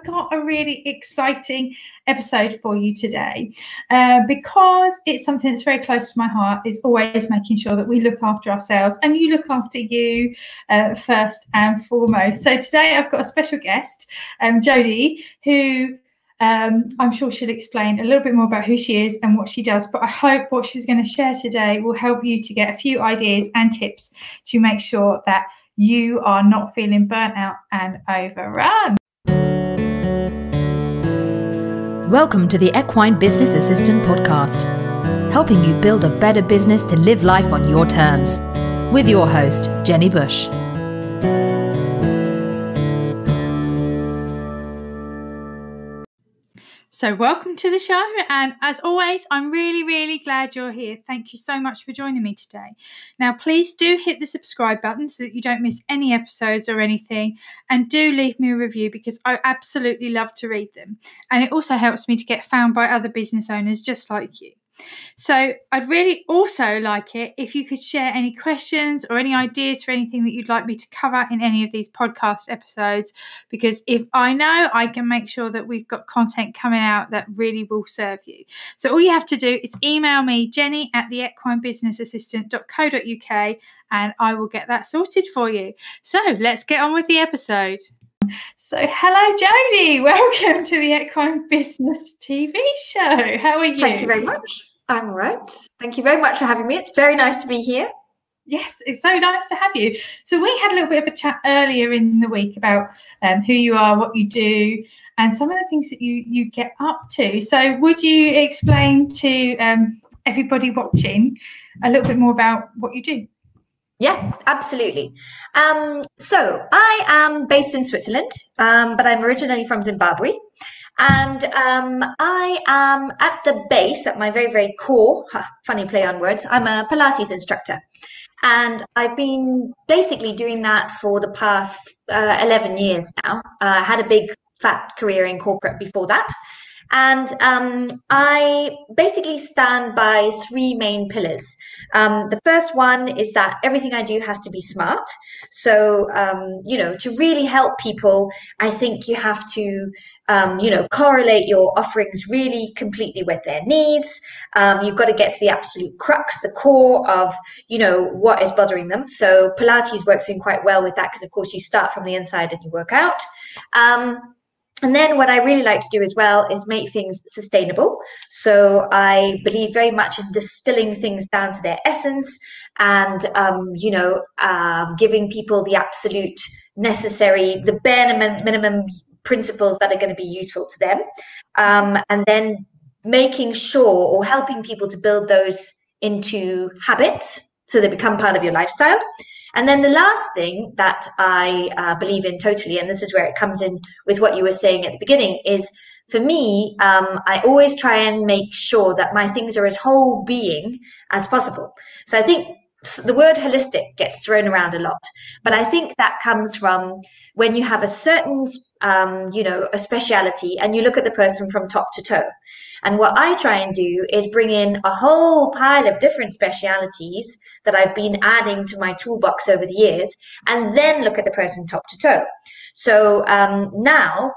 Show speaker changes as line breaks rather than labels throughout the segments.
I've got a really exciting episode for you today uh, because it's something that's very close to my heart. Is always making sure that we look after ourselves and you look after you uh, first and foremost. So today I've got a special guest, um, Johdi, who um, I'm sure she'll explain a little bit more about who she is and what she does, but I hope what she's going to share today will help you to get a few ideas and tips to make sure that you are not feeling burnt out and overrun.
Welcome to the Equine Business Assistant Podcast, helping you build a better business to live life on your terms. With your host, Jenny Bush.
So, welcome to the show. And as always, I'm really, really glad you're here. Thank you so much for joining me today. Now, please do hit the subscribe button so that you don't miss any episodes or anything. And do leave me a review because I absolutely love to read them. And it also helps me to get found by other business owners just like you. So I'd really also like it if you could share any questions or any ideas for anything that you'd like me to cover in any of these podcast episodes. Because if I know, I can make sure that we've got content coming out that really will serve you. So all you have to do is email me, Jenny at the equinebusinessassistant.co.uk, and I will get that sorted for you. So let's get on with the episode. So, hello, Johdi. Welcome to the Equine Business TV show. How are you?
Thank you very much. I'm all right. Thank you very much for having me. It's very nice to be here.
Yes, it's so nice to have you. So we had a little bit of a chat earlier in the week about um, who you are, what you do, and some of the things that you you get up to. So would you explain to um, everybody watching a little bit more about what you do?
Yeah, absolutely. Um, so I am based in Switzerland, um, but I'm originally from Zimbabwe. And um, I am at the base, at my very, very core, funny play on words, I'm a Pilates instructor. And I've been basically doing that for the past uh, 11 years now. Uh, I had a big fat career in corporate before that. And um, I basically stand by three main pillars. Um, the first one is that everything I do has to be smart. So, um, you know, to really help people, I think you have to, um, you know, correlate your offerings really completely with their needs. Um, you've got to get to the absolute crux, the core of, you know, what is bothering them. So, Pilates works in quite well with that because, of course, you start from the inside and you work out. Um, and then what I really like to do as well is make things sustainable. So I believe very much in distilling things down to their essence and, um, you know, uh, giving people the absolute necessary, the bare minimum principles that are going to be useful to them. Um, and then making sure or helping people to build those into habits so they become part of your lifestyle. And then the last thing that I uh, believe in totally, and this is where it comes in with what you were saying at the beginning, is for me, um, I always try and make sure that my things are as whole being as possible. So I think the word holistic gets thrown around a lot, but I think that comes from when you have a certain, um, you know, a speciality and you look at the person from top to toe. And what I try and do is bring in a whole pile of different specialities that I've been adding to my toolbox over the years, and then look at the person top to toe. So um, now,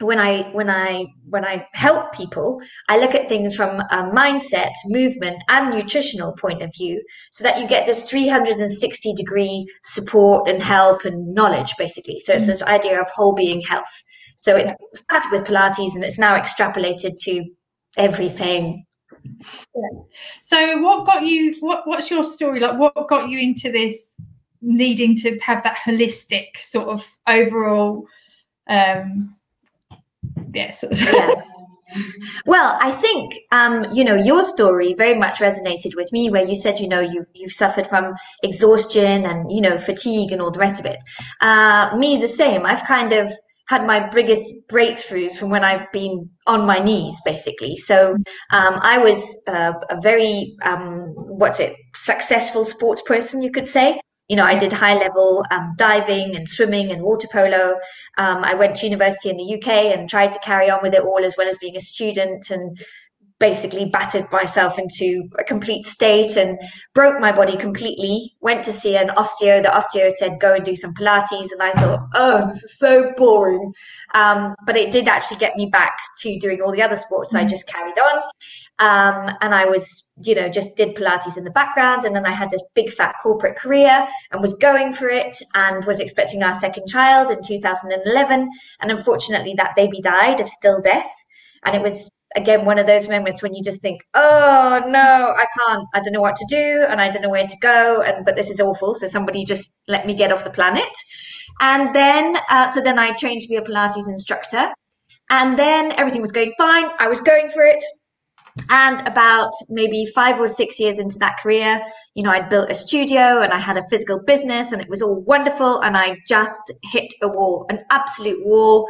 when I when I when I help people, I look at things from a mindset, movement, and nutritional point of view, so that you get this 360 degree support and help and knowledge, basically. So it's mm. this idea of whole being health. So it's started with Pilates and it's now extrapolated to everything
yeah. So what got you what what's your story like what got you into this needing to have that holistic sort of overall um of. yeah.
Well, I think um, you know your story very much resonated with me, where you said you know you you've suffered from exhaustion and you know fatigue and all the rest of it. Uh, me the same. I've kind of had my biggest breakthroughs from when I've been on my knees, basically. So um, I was uh, a very, um, what's it, successful sports person, you could say. You know, I did high level um, diving and swimming and water polo. Um, I went to university in the UK and tried to carry on with it all as well as being a student and basically battered myself into a complete state and broke my body completely. Went to see an osteo. The osteo said, go and do some Pilates. And I thought, oh, this is so boring. Um, but it did actually get me back to doing all the other sports. So I mm. just carried on. Um, and I was, you know, just did Pilates in the background. And then I had this big fat corporate career and was going for it and was expecting our second child in 2011. And unfortunately, that baby died of still death. And it was again one of those moments when you just think oh no i can't. I don't know what to do and i don't know where to go and but this is awful so somebody just let me get off the planet. And then uh, so then i trained to be a pilates instructor and then everything was going fine. I was going for it. And about maybe five or six years into that career you know i'd built a studio and i had a physical business and it was all wonderful and i just hit a wall an absolute wall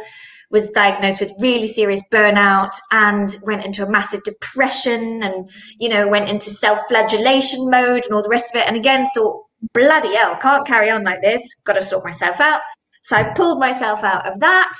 was diagnosed with really serious burnout and went into a massive depression and, you know, went into self flagellation mode and all the rest of it. And again, thought, bloody hell, can't carry on like this, got to sort myself out. So I pulled myself out of that.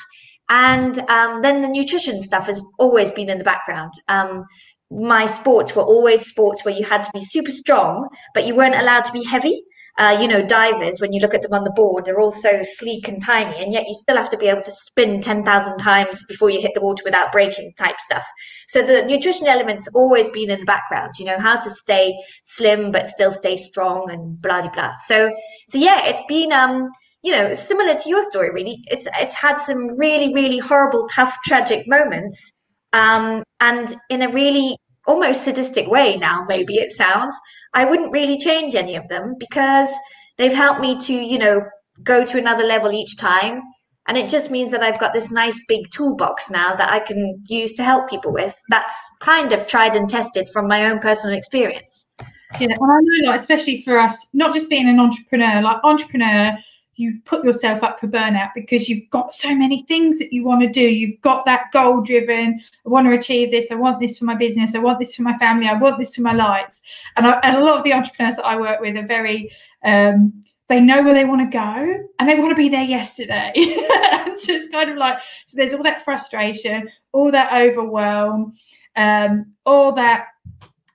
And um, then the nutrition stuff has always been in the background. Um, my sports were always sports where you had to be super strong, but you weren't allowed to be heavy uh, you know, divers, when you look at them on the board, they're all so sleek and tiny, and yet you still have to be able to spin 10,000 times before you hit the water without breaking type stuff. So the nutrition element's always been in the background, you know, how to stay slim but still stay strong and blah, blah, blah. So, so yeah, it's been, um, you know, similar to your story, really. It's, it's had some really, really horrible, tough, tragic moments. Um, and in a really almost sadistic way now, maybe it sounds, I wouldn't really change any of them because they've helped me to, you know, go to another level each time. And it just means that I've got this nice big toolbox now that I can use to help people with. That's kind of tried and tested from my own personal experience.
Yeah, and I know, like, especially for us, not just being an entrepreneur, like entrepreneur, you put yourself up for burnout because you've got so many things that you want to do. You've got that goal driven. I want to achieve this. I want this for my business. I want this for my family. I want this for my life. And, I, and a lot of the entrepreneurs that I work with are very, um, they know where they want to go and they want to be there yesterday. and so it's kind of like, so there's all that frustration, all that overwhelm, um, all that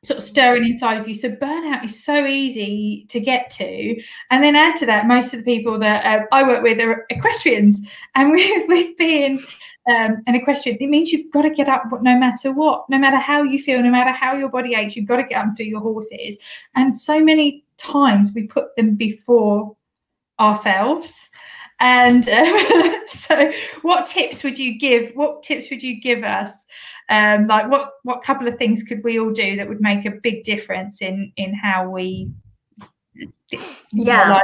sort of stirring inside of you. So burnout is so easy to get to, and then add to that, most of the people that uh, I work with are equestrians, and with, with being um, an equestrian, it means you've got to get up no matter what, no matter how you feel, no matter how your body aches, you've got to get up and do your horses. And so many times we put them before ourselves. And uh, so, what tips would you give? What tips would you give us um, like what what couple of things could we all do that would make a big difference in in how we
yeah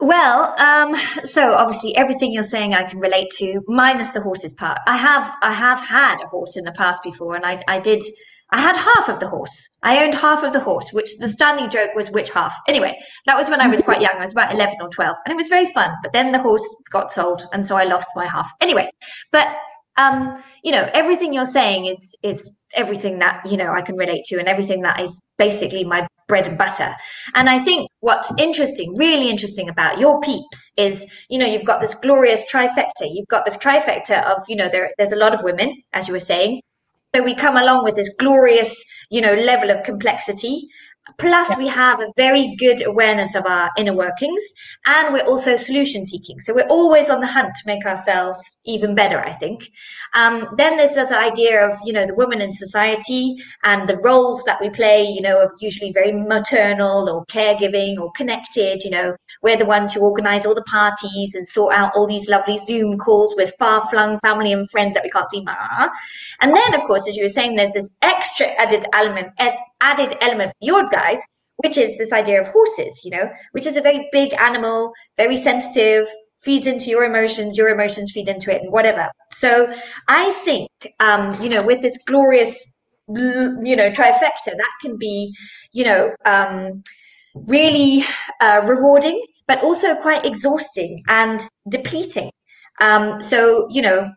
well um, so obviously everything you're saying i can relate to minus the horses part i have i have had a horse in the past before and i i did I had half of the horse. I owned half of the horse, which the standing joke was which half. Anyway, that was when I was quite young. I was about 11 or 12, and it was very fun. But then the horse got sold, and so I lost my half. Anyway, but um, you know, everything you're saying is is everything that you know I can relate to, and everything that is basically my bread and butter. And I think what's interesting, really interesting about your peeps is, you know, you've got this glorious trifecta. You've got the trifecta of, you know, there, there's a lot of women, as you were saying. So we come along with this glorious, you know, level of complexity. Plus, we have a very good awareness of our inner workings, and we're also solution seeking. So we're always on the hunt to make ourselves even better, I think. Um, then there's this idea of, you know, the woman in society and the roles that we play, you know, are usually very maternal or caregiving or connected. You know, we're the ones who organize all the parties and sort out all these lovely Zoom calls with far flung family and friends that we can't see. And then, of course, as you were saying, there's this extra added element, added element beyond guys, which is this idea of horses, you know, which is a very big animal, very sensitive, feeds into your emotions, your emotions feed into it, and whatever. So I think, um, you know, with this glorious, you know, trifecta, that can be, you know, um, really uh, rewarding, but also quite exhausting and depleting. Um, so, you know,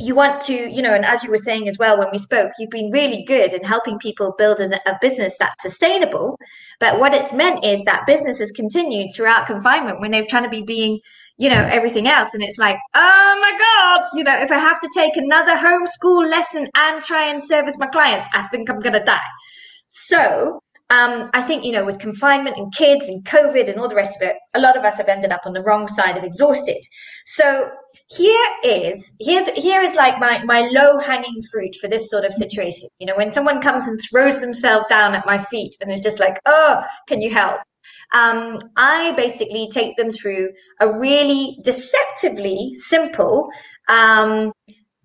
you want to, you know, and as you were saying as well when we spoke, you've been really good in helping people build an, a business that's sustainable. But what it's meant is that business has continued throughout confinement when they're trying to be being, you know, everything else. And it's like, oh my God, you know, if I have to take another homeschool lesson and try and service my clients, I think I'm going to die. So um, I think, you know, with confinement and kids and COVID and all the rest of it, a lot of us have ended up on the wrong side of exhausted. So here is here's here is like my my low hanging fruit for this sort of situation. You know, when someone comes and throws themselves down at my feet and is just like, "Oh, can you help?" Um, I basically take them through a really deceptively simple um,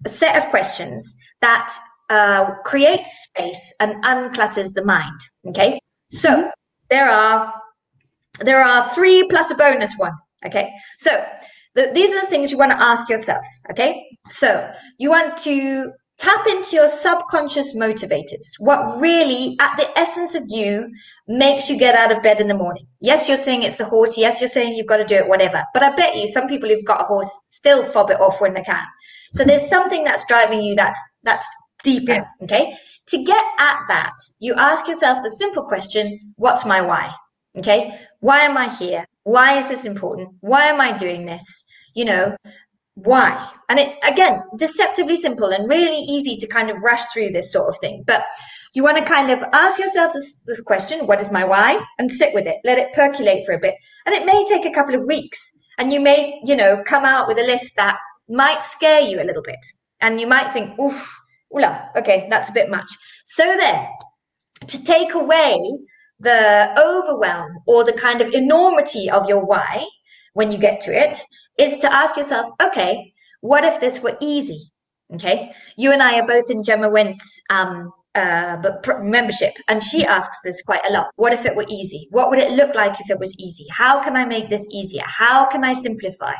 set of questions that uh, creates space and unclutters the mind. Okay, so there are there are three plus a bonus one. Okay, so the, these are the things you want to ask yourself. Okay, so you want to tap into your subconscious motivators. What really, at the essence of you, makes you get out of bed in the morning. Yes, you're saying it's the horse. Yes, you're saying you've got to do it, whatever. But I bet you some people who've got a horse still fob it off when they can. So there's something that's driving you that's that's deeper. Yeah. Okay. To get at that, you ask yourself the simple question, what's my why? Okay. Why am I here? Why is this important? Why am I doing this? You know, why? And it, again, deceptively simple and really easy to kind of rush through this sort of thing. But you want to kind of ask yourself this, this question, what is my why? And sit with it, let it percolate for a bit. And it may take a couple of weeks. And you may, you know, come out with a list that might scare you a little bit. And you might think, oof, Okay, that's a bit much. So then, to take away the overwhelm or the kind of enormity of your why when you get to it, is to ask yourself, okay, what if this were easy? Okay, you and I are both in Gemma Went's um, uh, membership, and she asks this quite a lot. What if it were easy? What would it look like if it was easy? How can I make this easier? How can I simplify?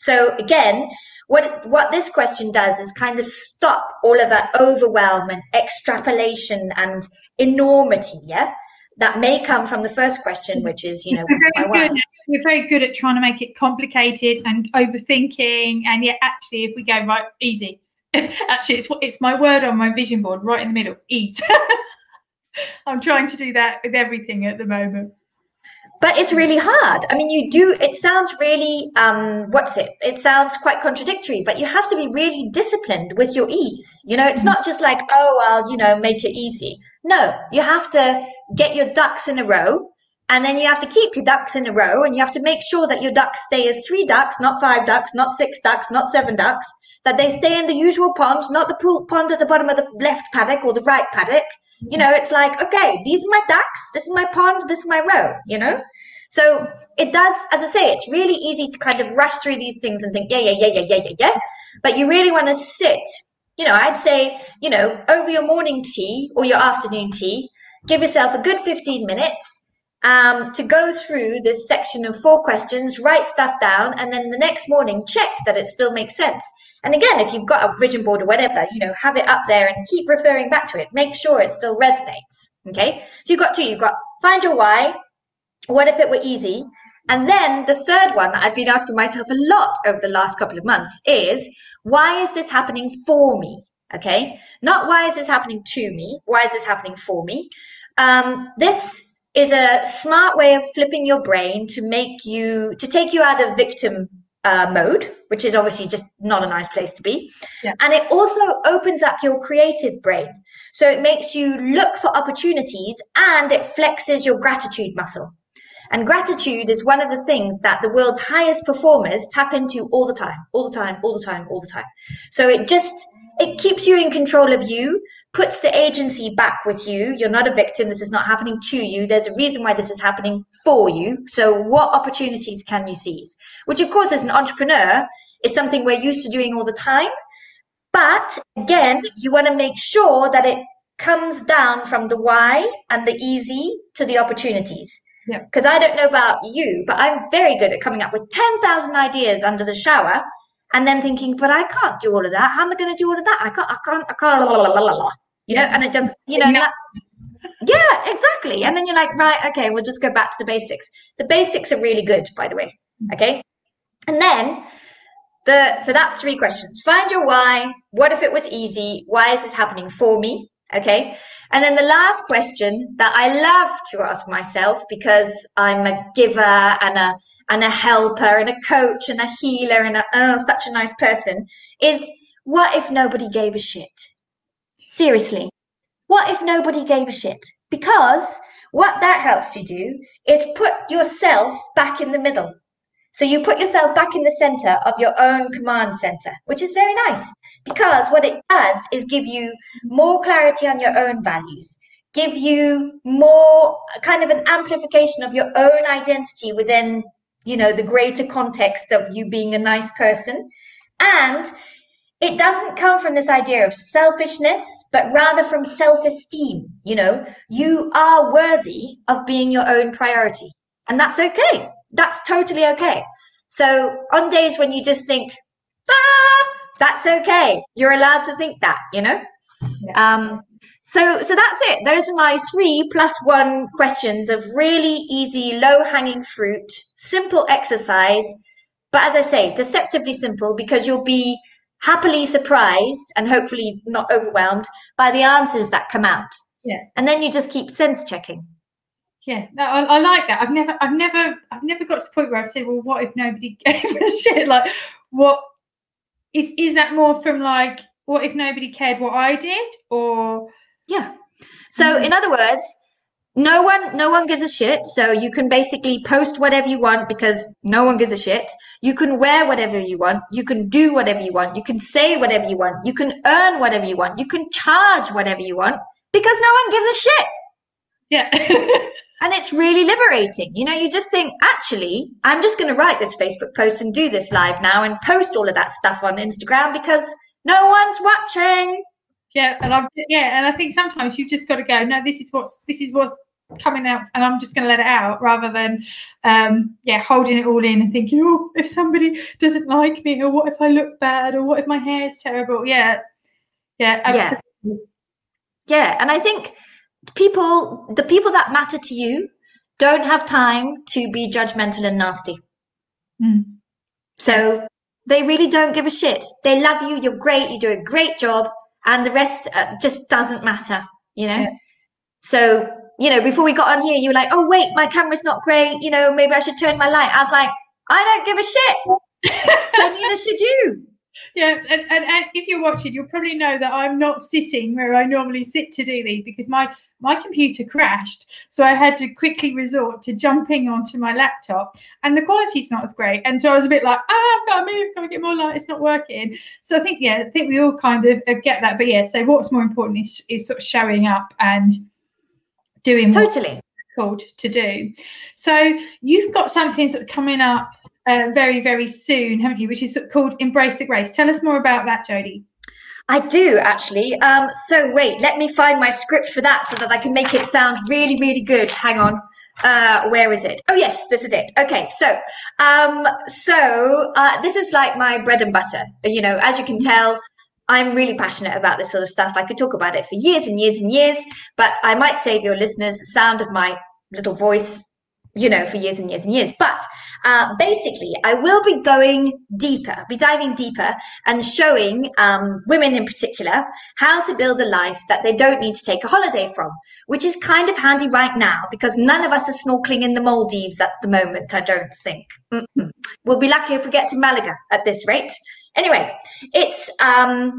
So again, what what this question does is kind of stop all of that overwhelm and extrapolation and enormity, yeah, that may come from the first question, which is, you know,
we're very, good, we're very good at trying to make it complicated and overthinking, and yet actually, if we go right, easy. actually, it's it's my word on my vision board, right in the middle, Eat. I'm trying to do that with everything at the moment.
But it's really hard. I mean you do it sounds really um what's it? It sounds quite contradictory but you have to be really disciplined with your ease. You know it's not just like oh well you know make it easy. No you have to get your ducks in a row and then you have to keep your ducks in a row and you have to make sure that your ducks stay as three ducks not five ducks not six ducks not seven ducks that they stay in the usual pond not the pool pond at the bottom of the left paddock or the right paddock you know, it's like, okay, these are my ducks, this is my pond, this is my row, you know? So it does, as I say, it's really easy to kind of rush through these things and think, yeah, yeah, yeah, yeah, yeah, yeah, yeah. But you really want to sit, you know, I'd say, you know, over your morning tea or your afternoon tea, give yourself a good 15 minutes um, to go through this section of four questions, write stuff down, and then the next morning check that it still makes sense. And again, if you've got a vision board or whatever, you know, have it up there and keep referring back to it. Make sure it still resonates. Okay. So you've got two. You've got find your why. What if it were easy? And then the third one that I've been asking myself a lot over the last couple of months is why is this happening for me? Okay. Not why is this happening to me? Why is this happening for me? Um, this is a smart way of flipping your brain to make you to take you out of victim uh, mode, which is obviously just not a nice place to be. Yeah. And it also opens up your creative brain. So it makes you look for opportunities and it flexes your gratitude muscle. And gratitude is one of the things that the world's highest performers tap into all the time, all the time, all the time, all the time. So it just it keeps you in control of you, puts the agency back with you. You're not a victim. This is not happening to you. There's a reason why this is happening for you. So, what opportunities can you seize? Which, of course, as an entrepreneur, is something we're used to doing all the time. But again, you want to make sure that it comes down from the why and the easy to the opportunities. Because I don't know about you, but I'm very good at coming up with 10,000 ideas under the shower and then thinking, but I can't do all of that. How am I going to do all of that? I can't, I can't, I can't, la, la, la, you know, and it just, you know, yeah. yeah, exactly. And then you're like, right, okay, we'll just go back to the basics. The basics are really good, by the way. Okay. And then the, so that's three questions. Find your why. What if it was easy? Why is this happening for me? Okay. And then the last question that I love to ask myself because I'm a giver and a and a helper and a coach and a healer and a, oh, such a nice person is what if nobody gave a shit? Seriously, what if nobody gave a shit? Because what that helps you do is put yourself back in the middle. So you put yourself back in the center of your own command center, which is very nice because what it does is give you more clarity on your own values, give you more kind of an amplification of your own identity within, you know, the greater context of you being a nice person. And it doesn't come from this idea of selfishness, but rather from self esteem. You know, you are worthy of being your own priority. And that's okay. That's totally okay. So on days when you just think, ah, that's okay. You're allowed to think that, you know? Yeah. Um, so, so that's it. Those are my three plus one questions of really easy, low hanging fruit, simple exercise. But as I say, deceptively simple because you'll be happily surprised and hopefully not overwhelmed by the answers that come out.
Yeah.
And then you just keep sense checking.
Yeah, no, I, I, like that. I've never, I've never, I've never got to the point where I've said, "Well, what if nobody gave a shit?" Like, what is is that more from like, what if nobody cared what I did, or
yeah? So, mm-hmm. in other words, no one, no one gives a shit. So you can basically post whatever you want because no one gives a shit. You can wear whatever you want. You can do whatever you want. You can say whatever you want. You can earn whatever you want. You can charge whatever you want because no one gives a shit.
Yeah.
and it's really liberating. You know, you just think, actually, I'm just going to write this Facebook post and do this live now and post all of that stuff on Instagram because no one's watching.
Yeah, and I'm yeah, and I think sometimes you've just got to go. No, this is what's this is what's coming out and I'm just going to let it out rather than, um, yeah, holding it all in and thinking, oh, if somebody doesn't like me or what if I look bad or what if my hair is terrible? Yeah. Yeah. Absolutely.
Yeah. Yeah. And I think people, the people that matter to you don't have time to be judgmental and nasty.
Mm.
So they really don't give a shit. They love you. You're great. You do a great job. And the rest uh, just doesn't matter, you know? Yeah. So you know, before we got on here, you were like, oh, wait, my camera's not great. You know, maybe I should turn my light. I was like, I don't give a shit. so neither should you.
Yeah, and, and, and, if you're watching, you'll probably know that I'm not sitting where I normally sit to do these because my my computer crashed, so I had to quickly resort to jumping onto my laptop, and the quality's not as great. And so I was a bit like, ah, I've got to move, got to get more light. It's not working. So I think yeah, I think we all kind of get that. But yeah, so what's more important is is sort of showing up and doing
totally
called to do. So you've got something sort of coming up uh, very very soon, haven't you? Which is called Embrace the Grace. Tell us more about that, Johdi.
I do actually. Um, so wait, let me find my script for that so that I can make it sound really, really good. Hang on. Uh, where is it? Oh yes, this is it. Okay, so um, so uh, this is like my bread and butter. You know, as you can tell, I'm really passionate about this sort of stuff. I could talk about it for years and years and years, but I might save your listeners the sound of my little voice, you know, for years and years and years. But uh, basically, I will be going deeper, be diving deeper and showing um, women in particular how to build a life that they don't need to take a holiday from, which is kind of handy right now because none of us are snorkeling in the Maldives at the moment, I don't think. Mm-mm. We'll be lucky if we get to Malaga at this rate. Anyway, it's um,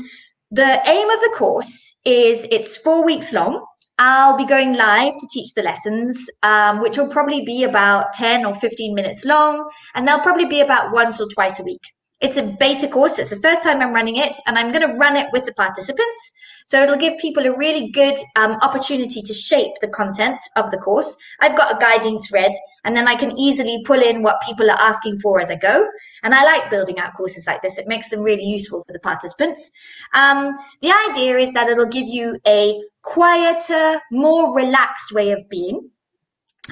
the aim of the course is it's four weeks long. I'll be going live to teach the lessons, um, which will probably be about 10 or 15 minutes long, and they'll probably be about once or twice a week. It's a beta course. It's the first time I'm running it, and I'm going to run it with the participants. So it'll give people a really good um, opportunity to shape the content of the course. I've got a guiding thread, and then I can easily pull in what people are asking for as I go. And I like building out courses like this. It makes them really useful for the participants. Um, the idea is that it'll give you a quieter, more relaxed way of being.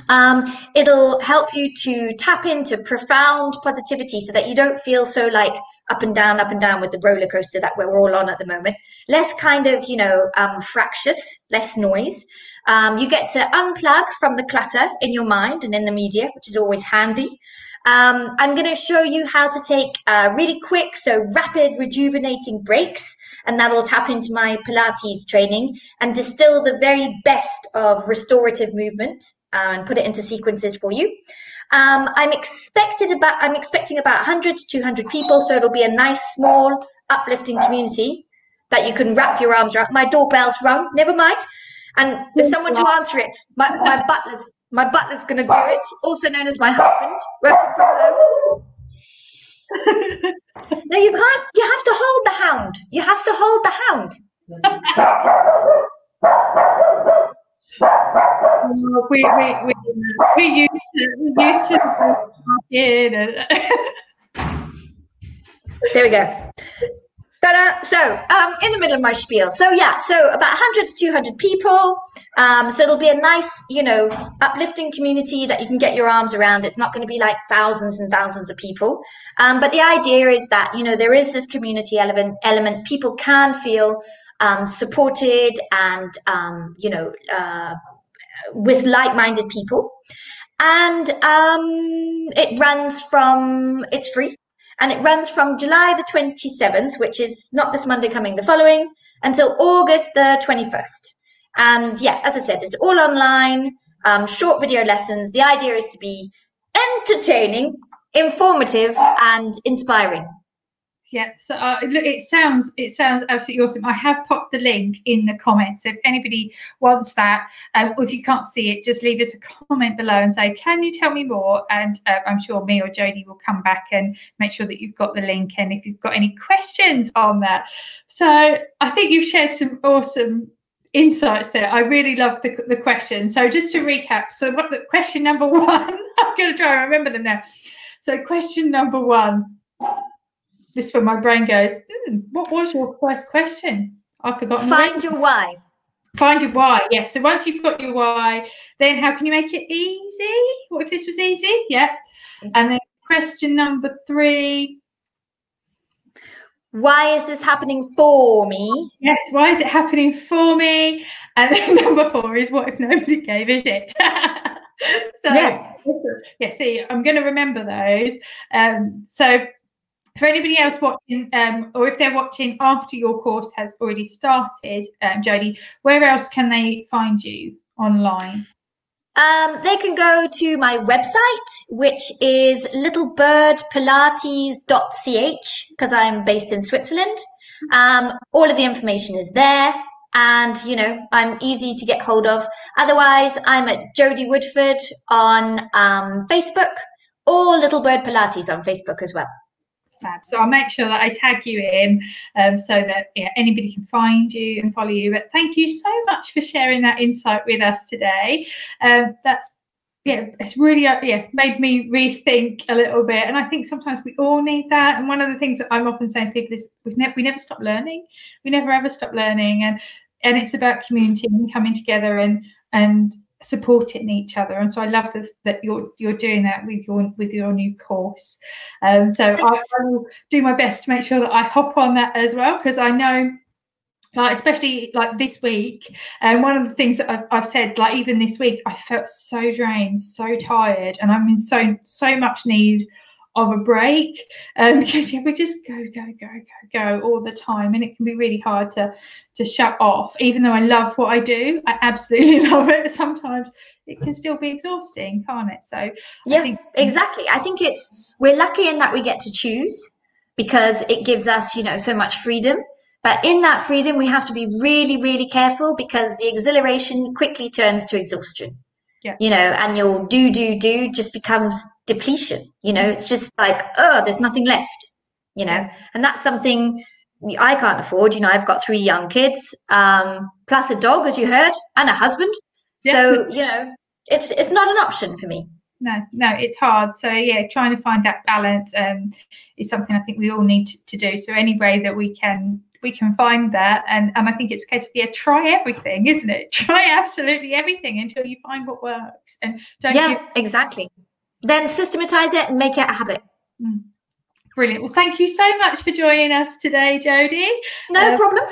Um, it'll help you to tap into profound positivity so that you don't feel so like up and down, up and down with the roller coaster that we're all on at the moment. Less kind of, you know, um, fractious, less noise. Um, you get to unplug from the clutter in your mind and in the media, which is always handy. Um, I'm going to show you how to take uh, really quick, so rapid, rejuvenating breaks, and that'll tap into my Pilates training and distill the very best of restorative movement uh, and put it into sequences for you. Um, I'm expected about I'm expecting about 100 to 200 people, so it'll be a nice small uplifting community that you can wrap your arms around. My doorbell's rung, never mind. And there's someone to answer it. My, my butler's my butler's going to do it, also known as my husband, working from home. no, you can't. You have to hold the hound. You have to hold the hound.
We, we, we, we used to, we used to
there we go. Ta-da! So, um, in the middle of my spiel. So yeah, so about 100 to 200 people. Um, so it'll be a nice, you know, uplifting community that you can get your arms around. It's not going to be like thousands and thousands of people. Um, but the idea is that, you know, there is this community element. Element people can feel um, supported and, um, you know, uh, with like-minded people. And um, it runs from. It's free and it runs from July the 27th, which is not this Monday coming, the following, until August the 21st. And yeah, as I said, it's all online, um, short video lessons. The idea is to be entertaining, informative, and inspiring.
Yeah, so uh, look, it sounds it sounds absolutely awesome. I have popped the link in the comments, so if anybody wants that, um, or if you can't see it, just leave us a comment below and say, "Can you tell me more?" And uh, I'm sure me or Johdi will come back and make sure that you've got the link, and if you've got any questions on that. So I think you've shared some awesome insights there. I really love the the question. So just to recap, so what the question number one? I'm going to try and remember them now. So question number one this is where my brain goes, mm, what was your first question? I've forgotten.
Find your why.
Find your why. Yes. Yeah. So once you've got your why, then how can you make it easy? What if this was easy? Yeah. And then question number three.
Why is this happening for me?
Yes, why is it happening for me? And then number four is what if nobody gave a shit? so yeah. yeah, see, I'm gonna remember those. Um, so for anybody else watching, um, or if they're watching after your course has already started, um, Johdi, where else can they find you online?
Um, they can go to my website, which is littlebirdpilates.ch, because I'm based in Switzerland. Um, all of the information is there, and you know I'm easy to get hold of. Otherwise, I'm at Johdi Woodford on um, Facebook or Little Bird Pilates on Facebook as well.
Fab. So I'll make sure that I tag you in um, so that yeah, anybody can find you and follow you. But thank you so much for sharing that insight with us today. Um, that's yeah, it's really uh, yeah made me rethink a little bit, and I think sometimes we all need that. And one of the things that I'm often saying to people is we never we never stop learning, we never ever stop learning, and and it's about community and coming together and and supporting each other. And so i love that, that you're you're doing that with your with your new course. Um, so I, I, will do my best to make sure that i hop on that as well because i know like especially like this week and one of the things that I've, I've said like even this week i felt so drained so tired and i'm in so so much need of a break um, because yeah, we just go go go go go all the time and it can be really hard to to shut off. Even though i love what i do i absolutely love it. Sometimes it can still be exhausting can't it? So
yeah I think- exactly. I think it's we're lucky in that we get to choose because it gives us you know so much freedom. But in that freedom we have to be really really careful because the exhilaration quickly turns to exhaustion.
Yeah.
you know and your do do do just becomes depletion you know it's just like oh there's nothing left you know and that's something i can't afford you know i've got three young kids um, plus a dog as you heard and a husband yeah. so you know it's it's not an option for me
no no it's hard so yeah trying to find that balance um, is something i think we all need to, to do so any way that we can we can find that. And, and I think it's a case of, yeah, try everything, isn't it? Try absolutely everything until you find what works. And
don't Yeah, give- exactly. Then systematize it and make it a habit.
Mm. Brilliant. Well, thank you so much for joining us today, Johdi.
No uh, problem.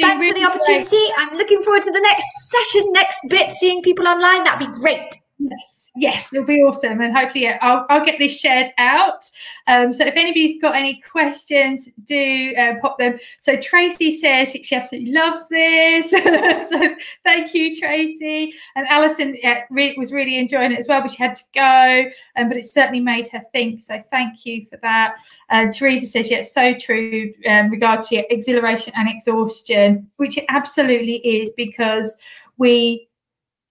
Thanks really for the opportunity. Great. I'm looking forward to the next session, next bit, seeing people online. That'd be great.
Yes Yes, it'll be awesome, and hopefully, yeah, I'll, I'll get this shared out. Um, so, if anybody's got any questions, do uh, pop them. So, Tracy says she, absolutely loves this. so, thank you, Tracy. And Alison yeah, re- was really enjoying it as well, but she had to go. Um, but it certainly made her think. So, thank you for that. Uh, Teresa says, "Yeah, so true." Um, regards to exhilaration and exhaustion, which it absolutely is because we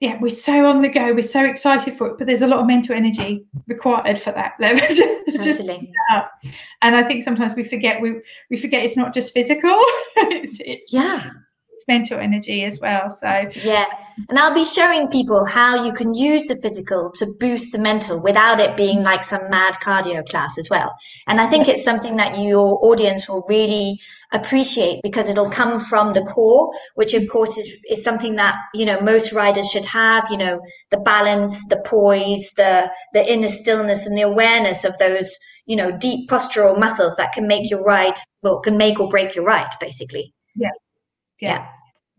yeah, we're so on the go, we're so excited for it, but there's a lot of mental energy required for that.
just,
and I think sometimes we forget we we forget it's not just physical. it's, it's
yeah,
mental energy as well. So
yeah, and I'll be showing people how you can use the physical to boost the mental without it being like some mad cardio class as well. And I think it's something that your audience will really appreciate because it'll come from the core which of course is, is something that you know most riders should have you know the balance the poise the the inner stillness and the awareness of those you know deep postural muscles that can make your ride well can make or break your ride basically
yeah yeah,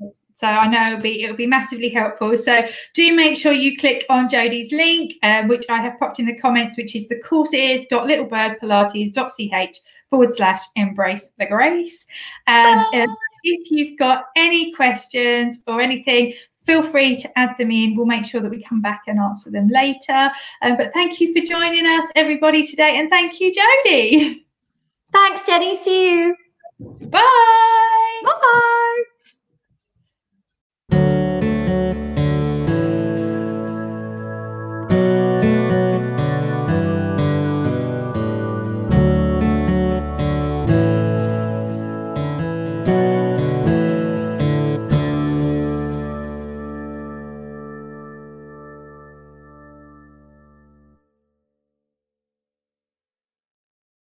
yeah. So I know it'll be it'll be massively helpful. So do make sure you click on Johdi's link, um, which I have popped in the comments, which is the courses.littlebirdpilates.ch forward slash embrace the grace. And um, if you've got any questions or anything, feel free to add them in. We'll make sure that we come back and answer them later. Um, but thank you for joining us, everybody, today. And thank you, Johdi.
Thanks, Jenny. See you. Bye.
Bye.